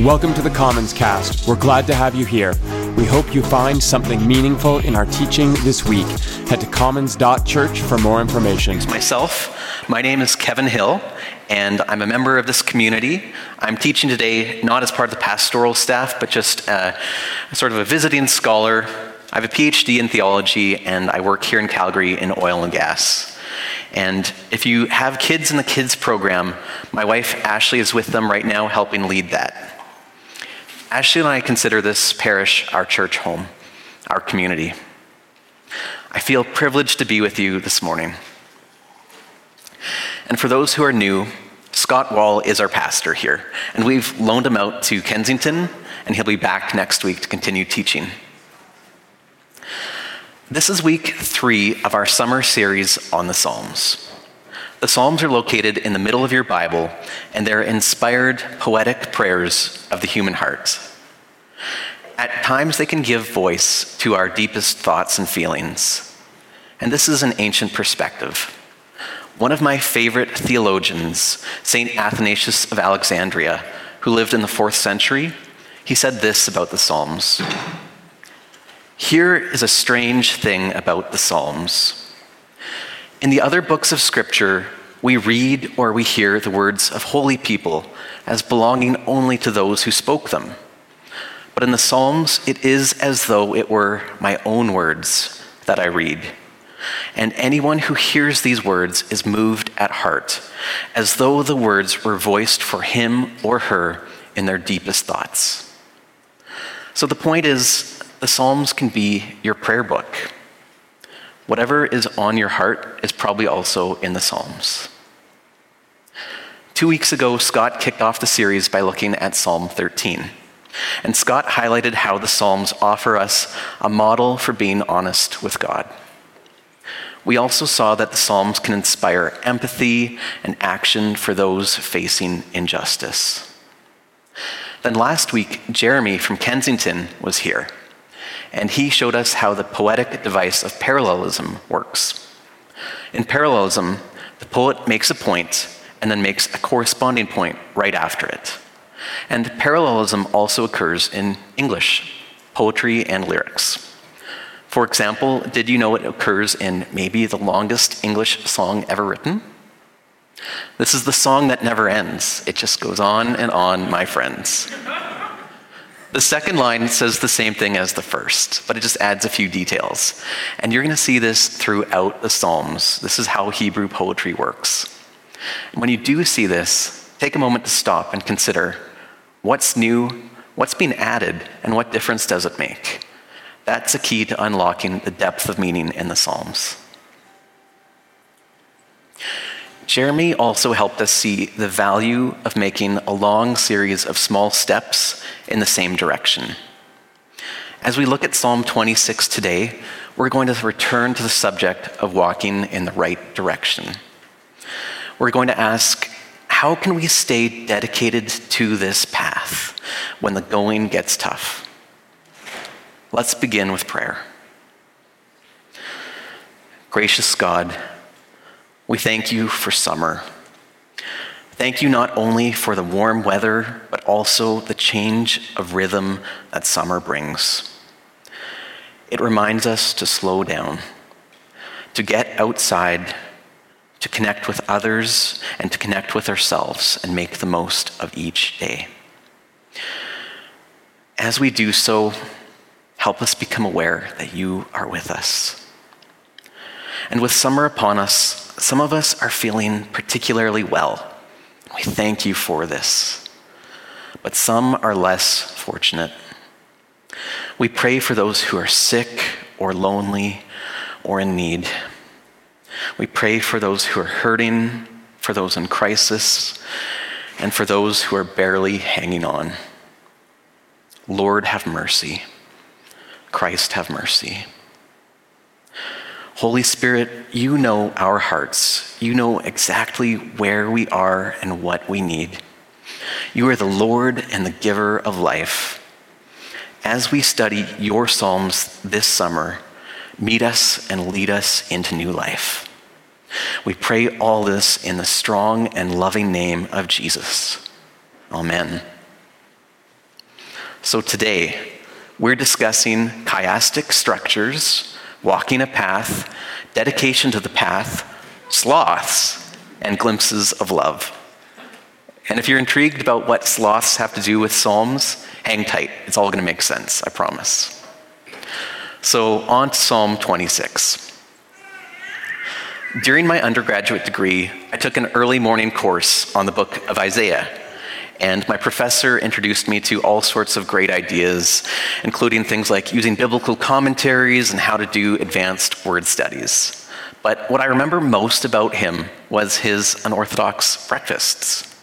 Welcome to the Commons Cast. We're glad to have you here. We hope you find something meaningful in our teaching this week. Head to commons.church for more information. Myself, my name is Kevin Hill, and I'm a member of this community. I'm teaching today not as part of the pastoral staff, but just uh, sort of a visiting scholar. I have a PhD in theology, and I work here in Calgary in oil and gas. And if you have kids in the kids program, my wife Ashley is with them right now helping lead that. Ashley and I consider this parish our church home, our community. I feel privileged to be with you this morning. And for those who are new, Scott Wall is our pastor here, and we've loaned him out to Kensington, and he'll be back next week to continue teaching. This is week three of our summer series on the Psalms. The Psalms are located in the middle of your Bible, and they're inspired, poetic prayers of the human heart. At times, they can give voice to our deepest thoughts and feelings. And this is an ancient perspective. One of my favorite theologians, St. Athanasius of Alexandria, who lived in the fourth century, he said this about the Psalms Here is a strange thing about the Psalms. In the other books of Scripture, we read or we hear the words of holy people as belonging only to those who spoke them. But in the Psalms, it is as though it were my own words that I read. And anyone who hears these words is moved at heart, as though the words were voiced for him or her in their deepest thoughts. So the point is, the Psalms can be your prayer book. Whatever is on your heart is probably also in the Psalms. Two weeks ago, Scott kicked off the series by looking at Psalm 13. And Scott highlighted how the Psalms offer us a model for being honest with God. We also saw that the Psalms can inspire empathy and action for those facing injustice. Then last week, Jeremy from Kensington was here and he showed us how the poetic device of parallelism works. In parallelism, the poet makes a point and then makes a corresponding point right after it. And parallelism also occurs in English, poetry, and lyrics. For example, did you know it occurs in maybe the longest English song ever written? This is the song that never ends. It just goes on and on, my friends. The second line says the same thing as the first, but it just adds a few details. And you're going to see this throughout the Psalms. This is how Hebrew poetry works. When you do see this, take a moment to stop and consider what's new, what's been added, and what difference does it make? That's a key to unlocking the depth of meaning in the Psalms. Jeremy also helped us see the value of making a long series of small steps in the same direction. As we look at Psalm 26 today, we're going to return to the subject of walking in the right direction. We're going to ask, how can we stay dedicated to this path when the going gets tough? Let's begin with prayer. Gracious God, we thank you for summer. Thank you not only for the warm weather, but also the change of rhythm that summer brings. It reminds us to slow down, to get outside, to connect with others, and to connect with ourselves and make the most of each day. As we do so, help us become aware that you are with us. And with summer upon us, some of us are feeling particularly well. We thank you for this. But some are less fortunate. We pray for those who are sick or lonely or in need. We pray for those who are hurting, for those in crisis, and for those who are barely hanging on. Lord, have mercy. Christ, have mercy. Holy Spirit, you know our hearts. You know exactly where we are and what we need. You are the Lord and the giver of life. As we study your Psalms this summer, meet us and lead us into new life. We pray all this in the strong and loving name of Jesus. Amen. So today, we're discussing chiastic structures, walking a path, dedication to the path, sloths, and glimpses of love. And if you're intrigued about what sloths have to do with Psalms, hang tight. It's all going to make sense, I promise. So, on to Psalm 26. During my undergraduate degree, I took an early morning course on the book of Isaiah. And my professor introduced me to all sorts of great ideas, including things like using biblical commentaries and how to do advanced word studies. But what I remember most about him was his unorthodox breakfasts.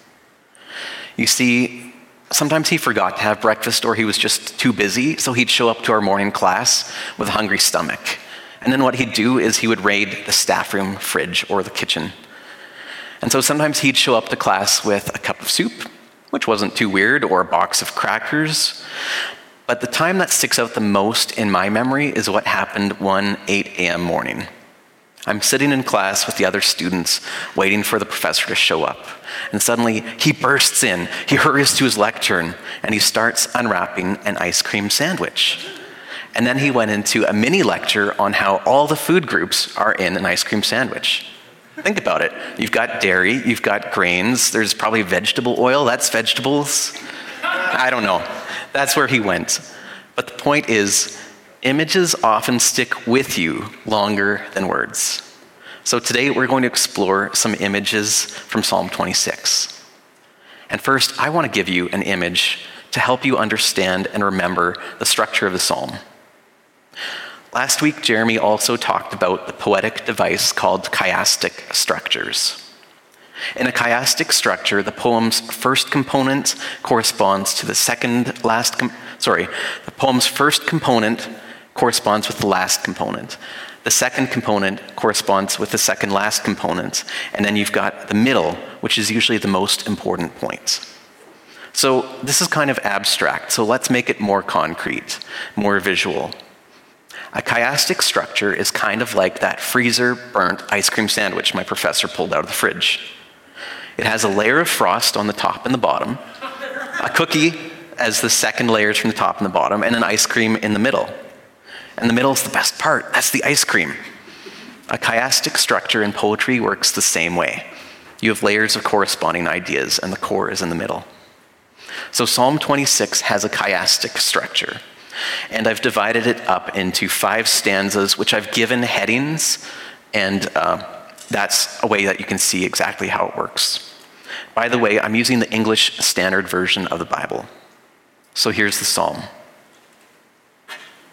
You see, sometimes he forgot to have breakfast or he was just too busy, so he'd show up to our morning class with a hungry stomach. And then what he'd do is he would raid the staff room, fridge, or the kitchen. And so sometimes he'd show up to class with a cup of soup, which wasn't too weird, or a box of crackers. But the time that sticks out the most in my memory is what happened one 8 a.m. morning. I'm sitting in class with the other students, waiting for the professor to show up. And suddenly he bursts in, he hurries to his lectern, and he starts unwrapping an ice cream sandwich. And then he went into a mini lecture on how all the food groups are in an ice cream sandwich. Think about it. You've got dairy, you've got grains, there's probably vegetable oil, that's vegetables. I don't know. That's where he went. But the point is, images often stick with you longer than words. So today we're going to explore some images from Psalm 26. And first, I want to give you an image to help you understand and remember the structure of the psalm. Last week, Jeremy also talked about the poetic device called chiastic structures. In a chiastic structure, the poem's first component corresponds to the second last, com- sorry, the poem's first component corresponds with the last component. The second component corresponds with the second last component. And then you've got the middle, which is usually the most important point. So this is kind of abstract, so let's make it more concrete, more visual. A chiastic structure is kind of like that freezer burnt ice cream sandwich my professor pulled out of the fridge. It has a layer of frost on the top and the bottom, a cookie as the second layers from the top and the bottom, and an ice cream in the middle. And the middle is the best part that's the ice cream. A chiastic structure in poetry works the same way. You have layers of corresponding ideas, and the core is in the middle. So Psalm 26 has a chiastic structure. And I've divided it up into five stanzas, which I've given headings, and uh, that's a way that you can see exactly how it works. By the way, I'm using the English Standard Version of the Bible. So here's the psalm.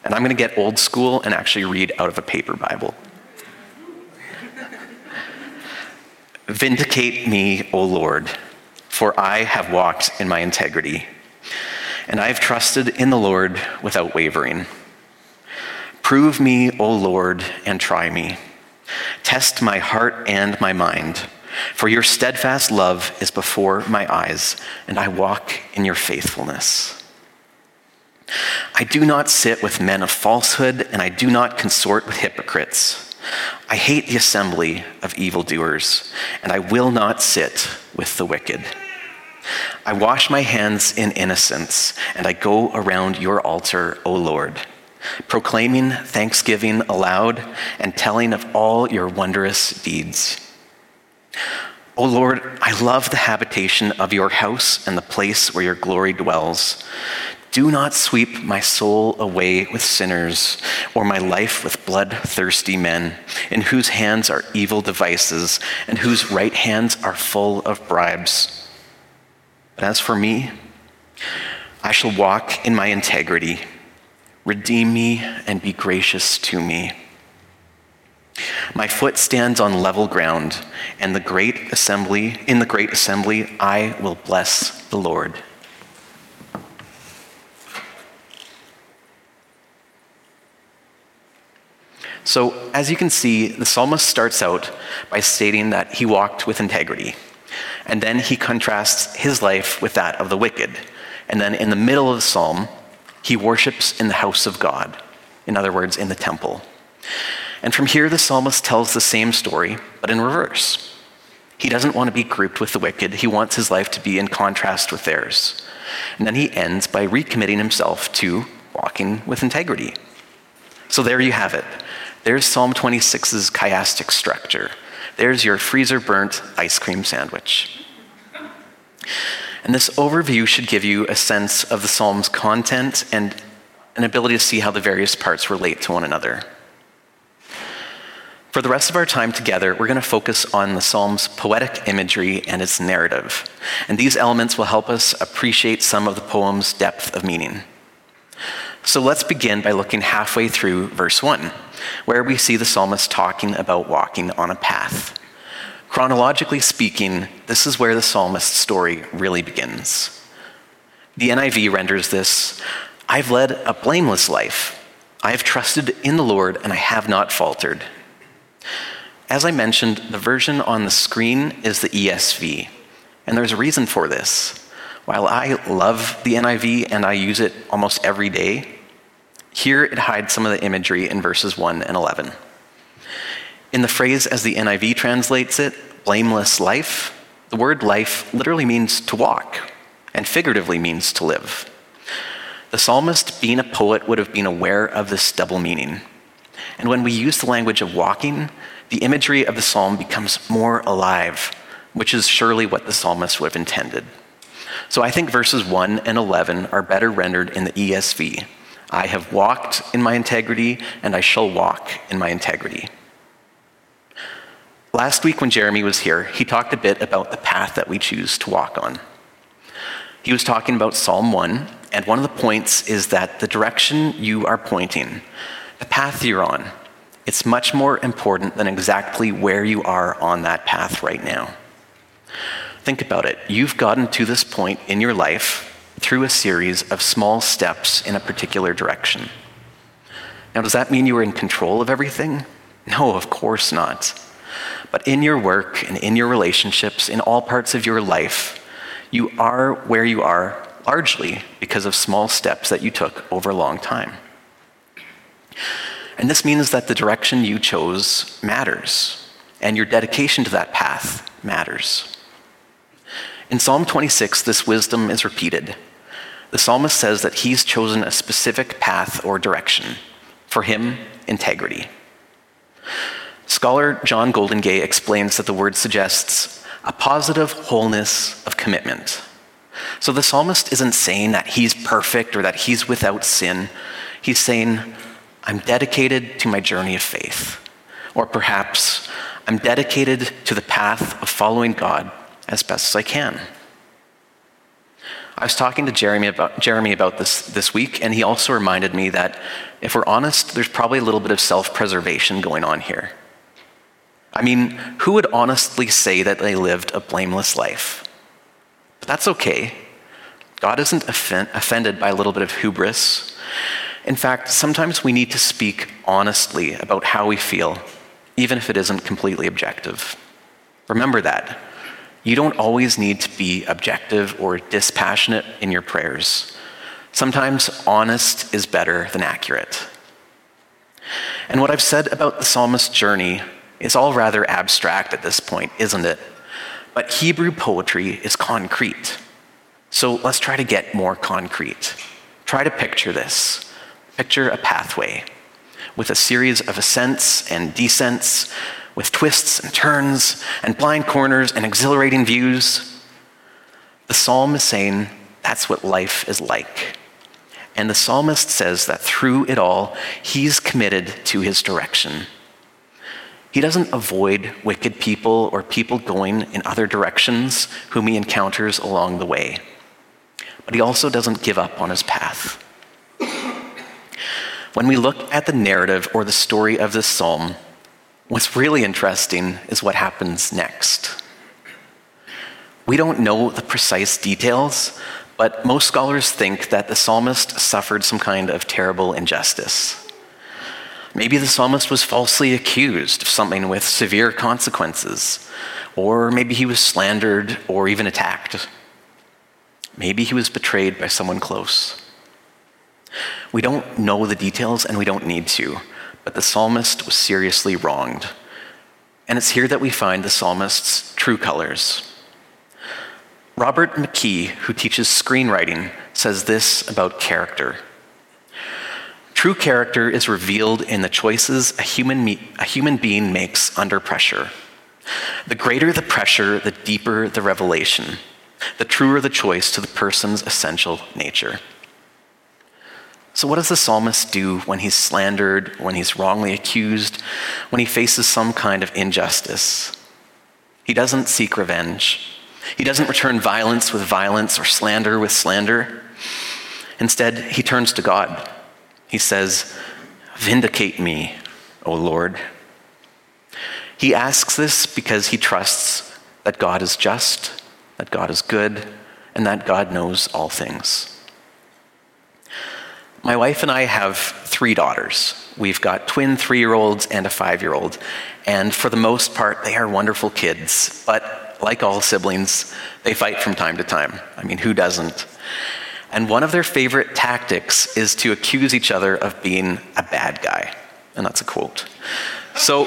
And I'm going to get old school and actually read out of a paper Bible. Vindicate me, O Lord, for I have walked in my integrity and I have trusted in the Lord without wavering. Prove me, O Lord, and try me. Test my heart and my mind, for your steadfast love is before my eyes, and I walk in your faithfulness. I do not sit with men of falsehood, and I do not consort with hypocrites. I hate the assembly of evildoers, and I will not sit with the wicked. I wash my hands in innocence, and I go around your altar, O Lord, proclaiming thanksgiving aloud and telling of all your wondrous deeds. O Lord, I love the habitation of your house and the place where your glory dwells. Do not sweep my soul away with sinners, or my life with bloodthirsty men, in whose hands are evil devices, and whose right hands are full of bribes. But as for me, I shall walk in my integrity. Redeem me and be gracious to me. My foot stands on level ground, and the great assembly, in the great assembly, I will bless the Lord. So, as you can see, the psalmist starts out by stating that he walked with integrity. And then he contrasts his life with that of the wicked. And then in the middle of the psalm, he worships in the house of God. In other words, in the temple. And from here, the psalmist tells the same story, but in reverse. He doesn't want to be grouped with the wicked, he wants his life to be in contrast with theirs. And then he ends by recommitting himself to walking with integrity. So there you have it. There's Psalm 26's chiastic structure. There's your freezer burnt ice cream sandwich. And this overview should give you a sense of the psalm's content and an ability to see how the various parts relate to one another. For the rest of our time together, we're going to focus on the psalm's poetic imagery and its narrative. And these elements will help us appreciate some of the poem's depth of meaning. So let's begin by looking halfway through verse 1, where we see the psalmist talking about walking on a path. Chronologically speaking, this is where the psalmist's story really begins. The NIV renders this I've led a blameless life. I have trusted in the Lord and I have not faltered. As I mentioned, the version on the screen is the ESV, and there's a reason for this. While I love the NIV and I use it almost every day, here it hides some of the imagery in verses 1 and 11. In the phrase as the NIV translates it, blameless life, the word life literally means to walk and figuratively means to live. The psalmist, being a poet, would have been aware of this double meaning. And when we use the language of walking, the imagery of the psalm becomes more alive, which is surely what the psalmist would have intended. So I think verses 1 and 11 are better rendered in the ESV. I have walked in my integrity, and I shall walk in my integrity. Last week, when Jeremy was here, he talked a bit about the path that we choose to walk on. He was talking about Psalm 1, and one of the points is that the direction you are pointing, the path you're on, it's much more important than exactly where you are on that path right now. Think about it. You've gotten to this point in your life through a series of small steps in a particular direction. Now, does that mean you are in control of everything? No, of course not. But in your work and in your relationships, in all parts of your life, you are where you are largely because of small steps that you took over a long time. And this means that the direction you chose matters, and your dedication to that path matters. In Psalm 26, this wisdom is repeated. The psalmist says that he's chosen a specific path or direction. For him, integrity. Scholar John Goldingay explains that the word suggests a positive wholeness of commitment. So the psalmist isn't saying that he's perfect or that he's without sin. He's saying, I'm dedicated to my journey of faith. Or perhaps, I'm dedicated to the path of following God as best as I can. I was talking to Jeremy about, Jeremy about this this week, and he also reminded me that if we're honest, there's probably a little bit of self preservation going on here. I mean, who would honestly say that they lived a blameless life? But that's okay. God isn't offend, offended by a little bit of hubris. In fact, sometimes we need to speak honestly about how we feel, even if it isn't completely objective. Remember that. You don't always need to be objective or dispassionate in your prayers. Sometimes honest is better than accurate. And what I've said about the psalmist's journey is all rather abstract at this point, isn't it? But Hebrew poetry is concrete. So let's try to get more concrete. Try to picture this. Picture a pathway with a series of ascents and descents, with twists and turns, and blind corners and exhilarating views. The psalm is saying that's what life is like. And the psalmist says that through it all, he's committed to his direction. He doesn't avoid wicked people or people going in other directions whom he encounters along the way. But he also doesn't give up on his path. When we look at the narrative or the story of this psalm, what's really interesting is what happens next. We don't know the precise details, but most scholars think that the psalmist suffered some kind of terrible injustice. Maybe the psalmist was falsely accused of something with severe consequences, or maybe he was slandered or even attacked. Maybe he was betrayed by someone close. We don't know the details and we don't need to, but the psalmist was seriously wronged. And it's here that we find the psalmist's true colors. Robert McKee, who teaches screenwriting, says this about character. True character is revealed in the choices a human, me- a human being makes under pressure. The greater the pressure, the deeper the revelation, the truer the choice to the person's essential nature. So, what does the psalmist do when he's slandered, when he's wrongly accused, when he faces some kind of injustice? He doesn't seek revenge. He doesn't return violence with violence or slander with slander. Instead, he turns to God. He says, Vindicate me, O Lord. He asks this because he trusts that God is just, that God is good, and that God knows all things. My wife and I have three daughters. We've got twin three year olds and a five year old. And for the most part, they are wonderful kids. But like all siblings, they fight from time to time. I mean, who doesn't? And one of their favorite tactics is to accuse each other of being a bad guy. And that's a quote. So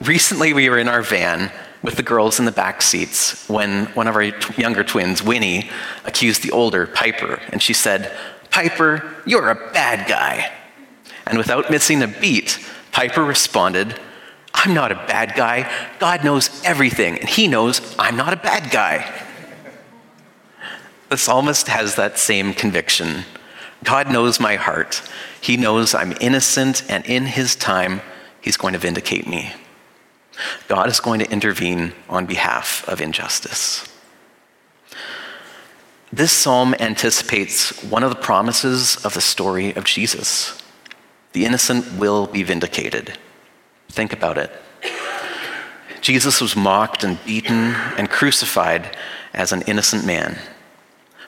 recently we were in our van with the girls in the back seats when one of our younger twins, Winnie, accused the older, Piper, and she said, Piper, you're a bad guy. And without missing a beat, Piper responded, I'm not a bad guy. God knows everything, and He knows I'm not a bad guy. The psalmist has that same conviction. God knows my heart. He knows I'm innocent, and in His time, He's going to vindicate me. God is going to intervene on behalf of injustice. This psalm anticipates one of the promises of the story of Jesus the innocent will be vindicated. Think about it. Jesus was mocked and beaten and crucified as an innocent man.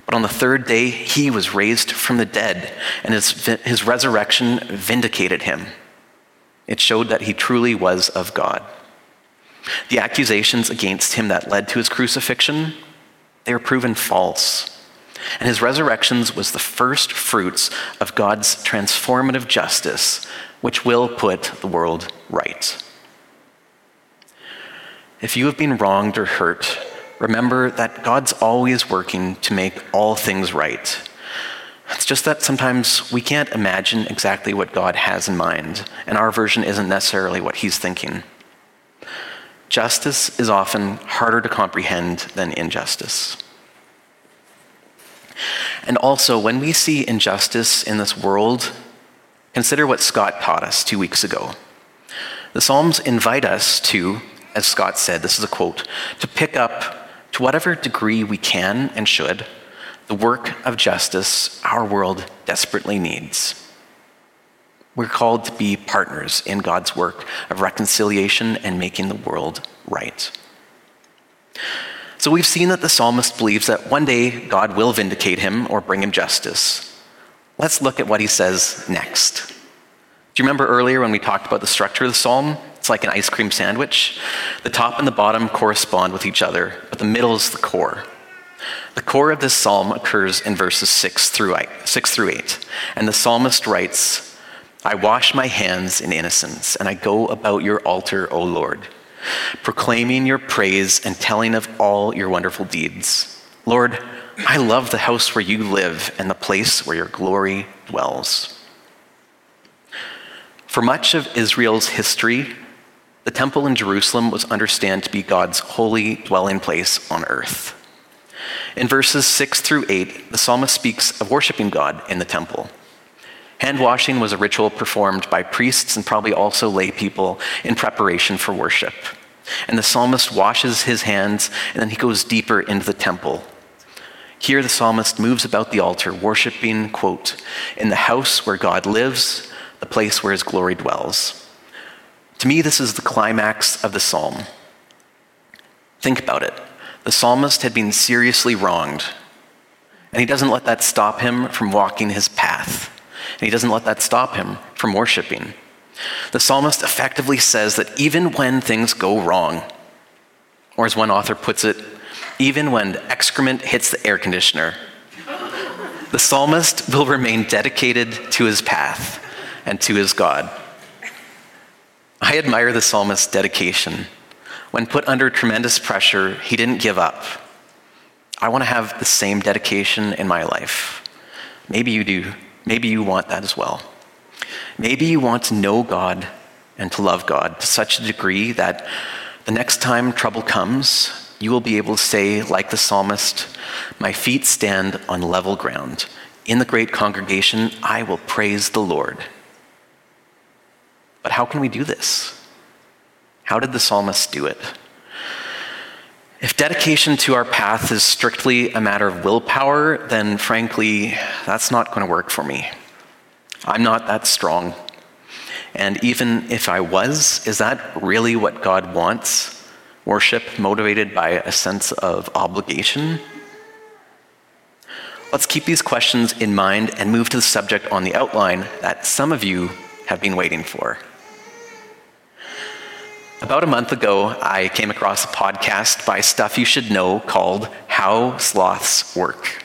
But on the third day, he was raised from the dead, and his, his resurrection vindicated him. It showed that he truly was of God. The accusations against him that led to his crucifixion, they were proven false. And his resurrections was the first fruits of God's transformative justice, which will put the world right. If you have been wronged or hurt, remember that God's always working to make all things right. It's just that sometimes we can't imagine exactly what God has in mind, and our version isn't necessarily what He's thinking. Justice is often harder to comprehend than injustice. And also, when we see injustice in this world, consider what Scott taught us two weeks ago. The Psalms invite us to, as Scott said, this is a quote, to pick up, to whatever degree we can and should, the work of justice our world desperately needs. We're called to be partners in God's work of reconciliation and making the world right. So we've seen that the psalmist believes that one day God will vindicate him or bring him justice. Let's look at what he says next. Do you remember earlier when we talked about the structure of the psalm? It's like an ice cream sandwich. The top and the bottom correspond with each other, but the middle is the core. The core of this psalm occurs in verses 6 through 8, 6 through 8. And the psalmist writes, I wash my hands in innocence, and I go about your altar, O Lord proclaiming your praise and telling of all your wonderful deeds. Lord, I love the house where you live and the place where your glory dwells. For much of Israel's history, the temple in Jerusalem was understood to be God's holy dwelling place on earth. In verses 6 through 8, the psalmist speaks of worshiping God in the temple. Hand washing was a ritual performed by priests and probably also lay people in preparation for worship. And the psalmist washes his hands and then he goes deeper into the temple. Here, the psalmist moves about the altar, worshiping, quote, in the house where God lives, the place where his glory dwells. To me, this is the climax of the psalm. Think about it. The psalmist had been seriously wronged, and he doesn't let that stop him from walking his path. And he doesn't let that stop him from worshiping. The psalmist effectively says that even when things go wrong, or as one author puts it, even when excrement hits the air conditioner, the psalmist will remain dedicated to his path and to his God. I admire the psalmist's dedication. When put under tremendous pressure, he didn't give up. I want to have the same dedication in my life. Maybe you do. Maybe you want that as well. Maybe you want to know God and to love God to such a degree that the next time trouble comes, you will be able to say, like the psalmist, My feet stand on level ground. In the great congregation, I will praise the Lord. But how can we do this? How did the psalmist do it? If dedication to our path is strictly a matter of willpower, then frankly, that's not going to work for me. I'm not that strong. And even if I was, is that really what God wants? Worship motivated by a sense of obligation? Let's keep these questions in mind and move to the subject on the outline that some of you have been waiting for. About a month ago, I came across a podcast by Stuff You Should Know called How Sloths Work.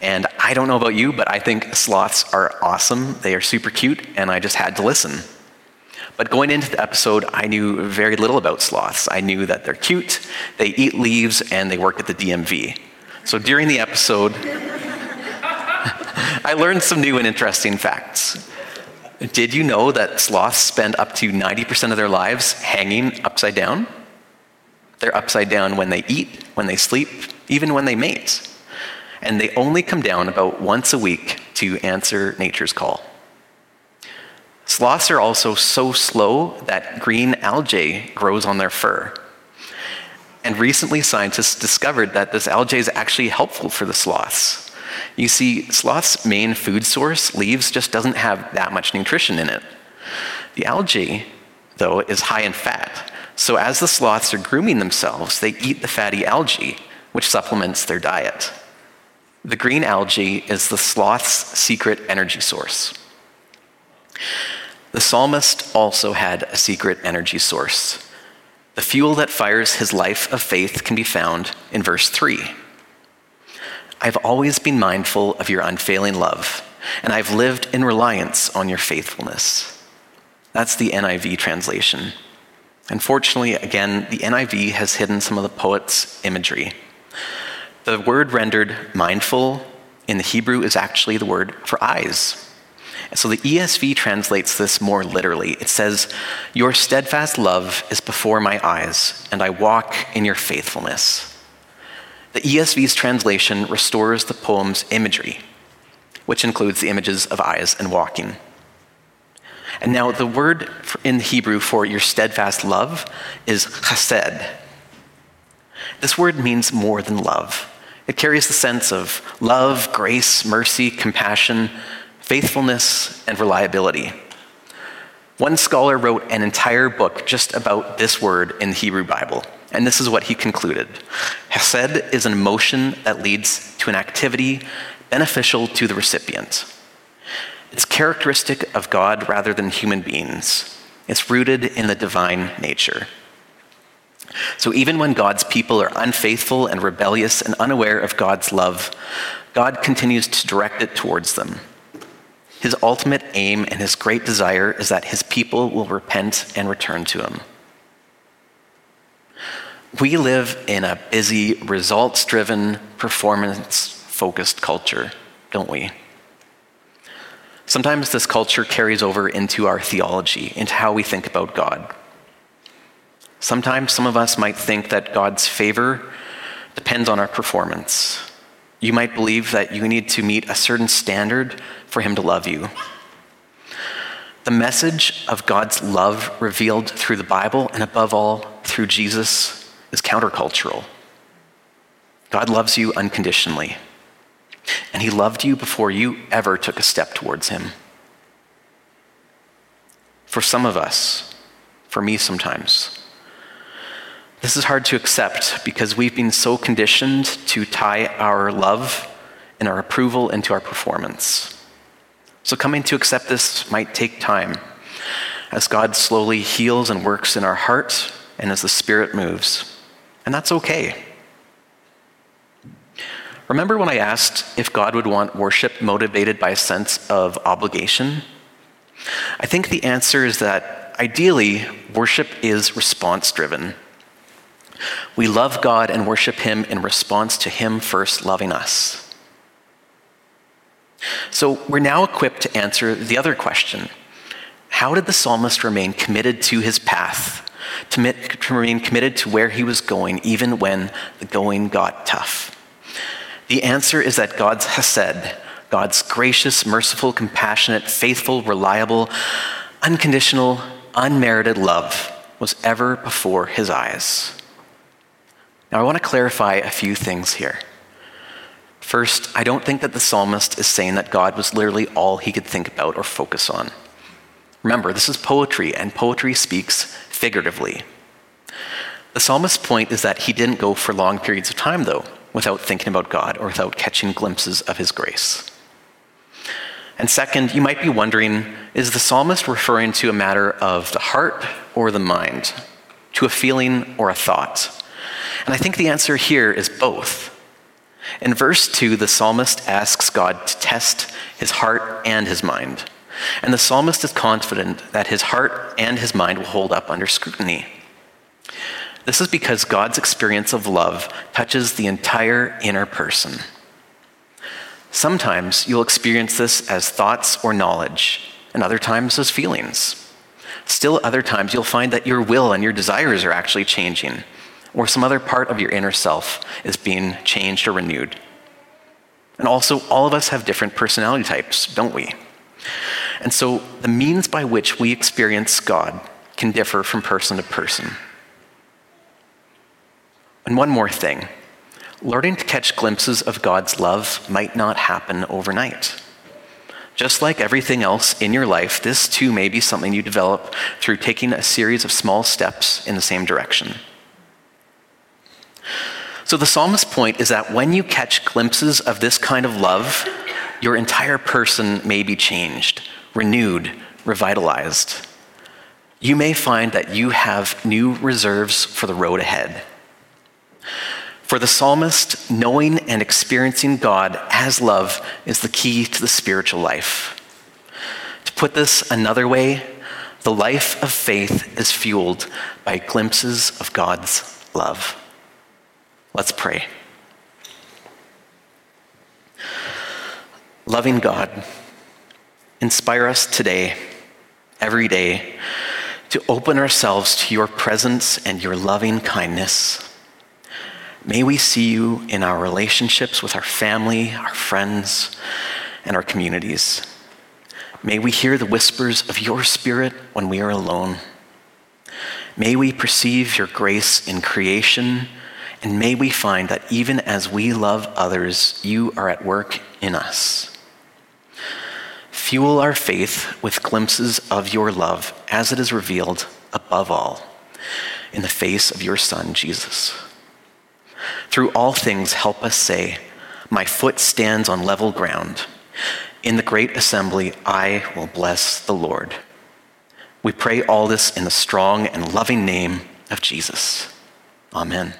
And I don't know about you, but I think sloths are awesome. They are super cute, and I just had to listen. But going into the episode, I knew very little about sloths. I knew that they're cute, they eat leaves, and they work at the DMV. So during the episode, I learned some new and interesting facts. Did you know that sloths spend up to 90% of their lives hanging upside down? They're upside down when they eat, when they sleep, even when they mate and they only come down about once a week to answer nature's call. Sloths are also so slow that green algae grows on their fur. And recently, scientists discovered that this algae is actually helpful for the sloths. You see, sloths' main food source, leaves, just doesn't have that much nutrition in it. The algae, though, is high in fat. So as the sloths are grooming themselves, they eat the fatty algae, which supplements their diet. The green algae is the sloth's secret energy source. The psalmist also had a secret energy source. The fuel that fires his life of faith can be found in verse 3. I've always been mindful of your unfailing love, and I've lived in reliance on your faithfulness. That's the NIV translation. Unfortunately, again, the NIV has hidden some of the poet's imagery. The word rendered mindful in the Hebrew is actually the word for eyes. so the ESV translates this more literally. It says, Your steadfast love is before my eyes, and I walk in your faithfulness. The ESV's translation restores the poem's imagery, which includes the images of eyes and walking. And now the word in Hebrew for your steadfast love is chesed. This word means more than love. It carries the sense of love, grace, mercy, compassion, faithfulness, and reliability. One scholar wrote an entire book just about this word in the Hebrew Bible, and this is what he concluded Hesed is an emotion that leads to an activity beneficial to the recipient. It's characteristic of God rather than human beings. It's rooted in the divine nature. So even when God's people are unfaithful and rebellious and unaware of God's love, God continues to direct it towards them. His ultimate aim and his great desire is that his people will repent and return to him. We live in a busy, results driven, performance focused culture, don't we? Sometimes this culture carries over into our theology, into how we think about God. Sometimes some of us might think that God's favor depends on our performance. You might believe that you need to meet a certain standard for Him to love you. The message of God's love revealed through the Bible and above all through Jesus is countercultural. God loves you unconditionally, and He loved you before you ever took a step towards Him. For some of us, for me sometimes, this is hard to accept because we've been so conditioned to tie our love and our approval into our performance. So, coming to accept this might take time as God slowly heals and works in our heart and as the Spirit moves. And that's okay. Remember when I asked if God would want worship motivated by a sense of obligation? I think the answer is that ideally, worship is response driven. We love God and worship Him in response to Him first loving us. So we're now equipped to answer the other question How did the psalmist remain committed to his path, to, remain committed to where he was going, even when the going got tough? The answer is that God's Hesed, God's gracious, merciful, compassionate, faithful, reliable, unconditional, unmerited love was ever before his eyes. Now, I want to clarify a few things here. First, I don't think that the psalmist is saying that God was literally all he could think about or focus on. Remember, this is poetry, and poetry speaks figuratively. The psalmist's point is that he didn't go for long periods of time, though, without thinking about God or without catching glimpses of his grace. And second, you might be wondering is the psalmist referring to a matter of the heart or the mind, to a feeling or a thought? And I think the answer here is both. In verse 2, the psalmist asks God to test his heart and his mind. And the psalmist is confident that his heart and his mind will hold up under scrutiny. This is because God's experience of love touches the entire inner person. Sometimes you'll experience this as thoughts or knowledge, and other times as feelings. Still, other times you'll find that your will and your desires are actually changing or some other part of your inner self is being changed or renewed. And also, all of us have different personality types, don't we? And so, the means by which we experience God can differ from person to person. And one more thing learning to catch glimpses of God's love might not happen overnight. Just like everything else in your life, this too may be something you develop through taking a series of small steps in the same direction. So the psalmist's point is that when you catch glimpses of this kind of love, your entire person may be changed, renewed, revitalized. You may find that you have new reserves for the road ahead. For the psalmist, knowing and experiencing God as love is the key to the spiritual life. To put this another way, the life of faith is fueled by glimpses of God's love. Let's pray. Loving God, inspire us today, every day, to open ourselves to your presence and your loving kindness. May we see you in our relationships with our family, our friends, and our communities. May we hear the whispers of your spirit when we are alone. May we perceive your grace in creation and may we find that even as we love others, you are at work in us. Fuel our faith with glimpses of your love as it is revealed above all in the face of your Son, Jesus. Through all things, help us say, My foot stands on level ground. In the great assembly, I will bless the Lord. We pray all this in the strong and loving name of Jesus. Amen.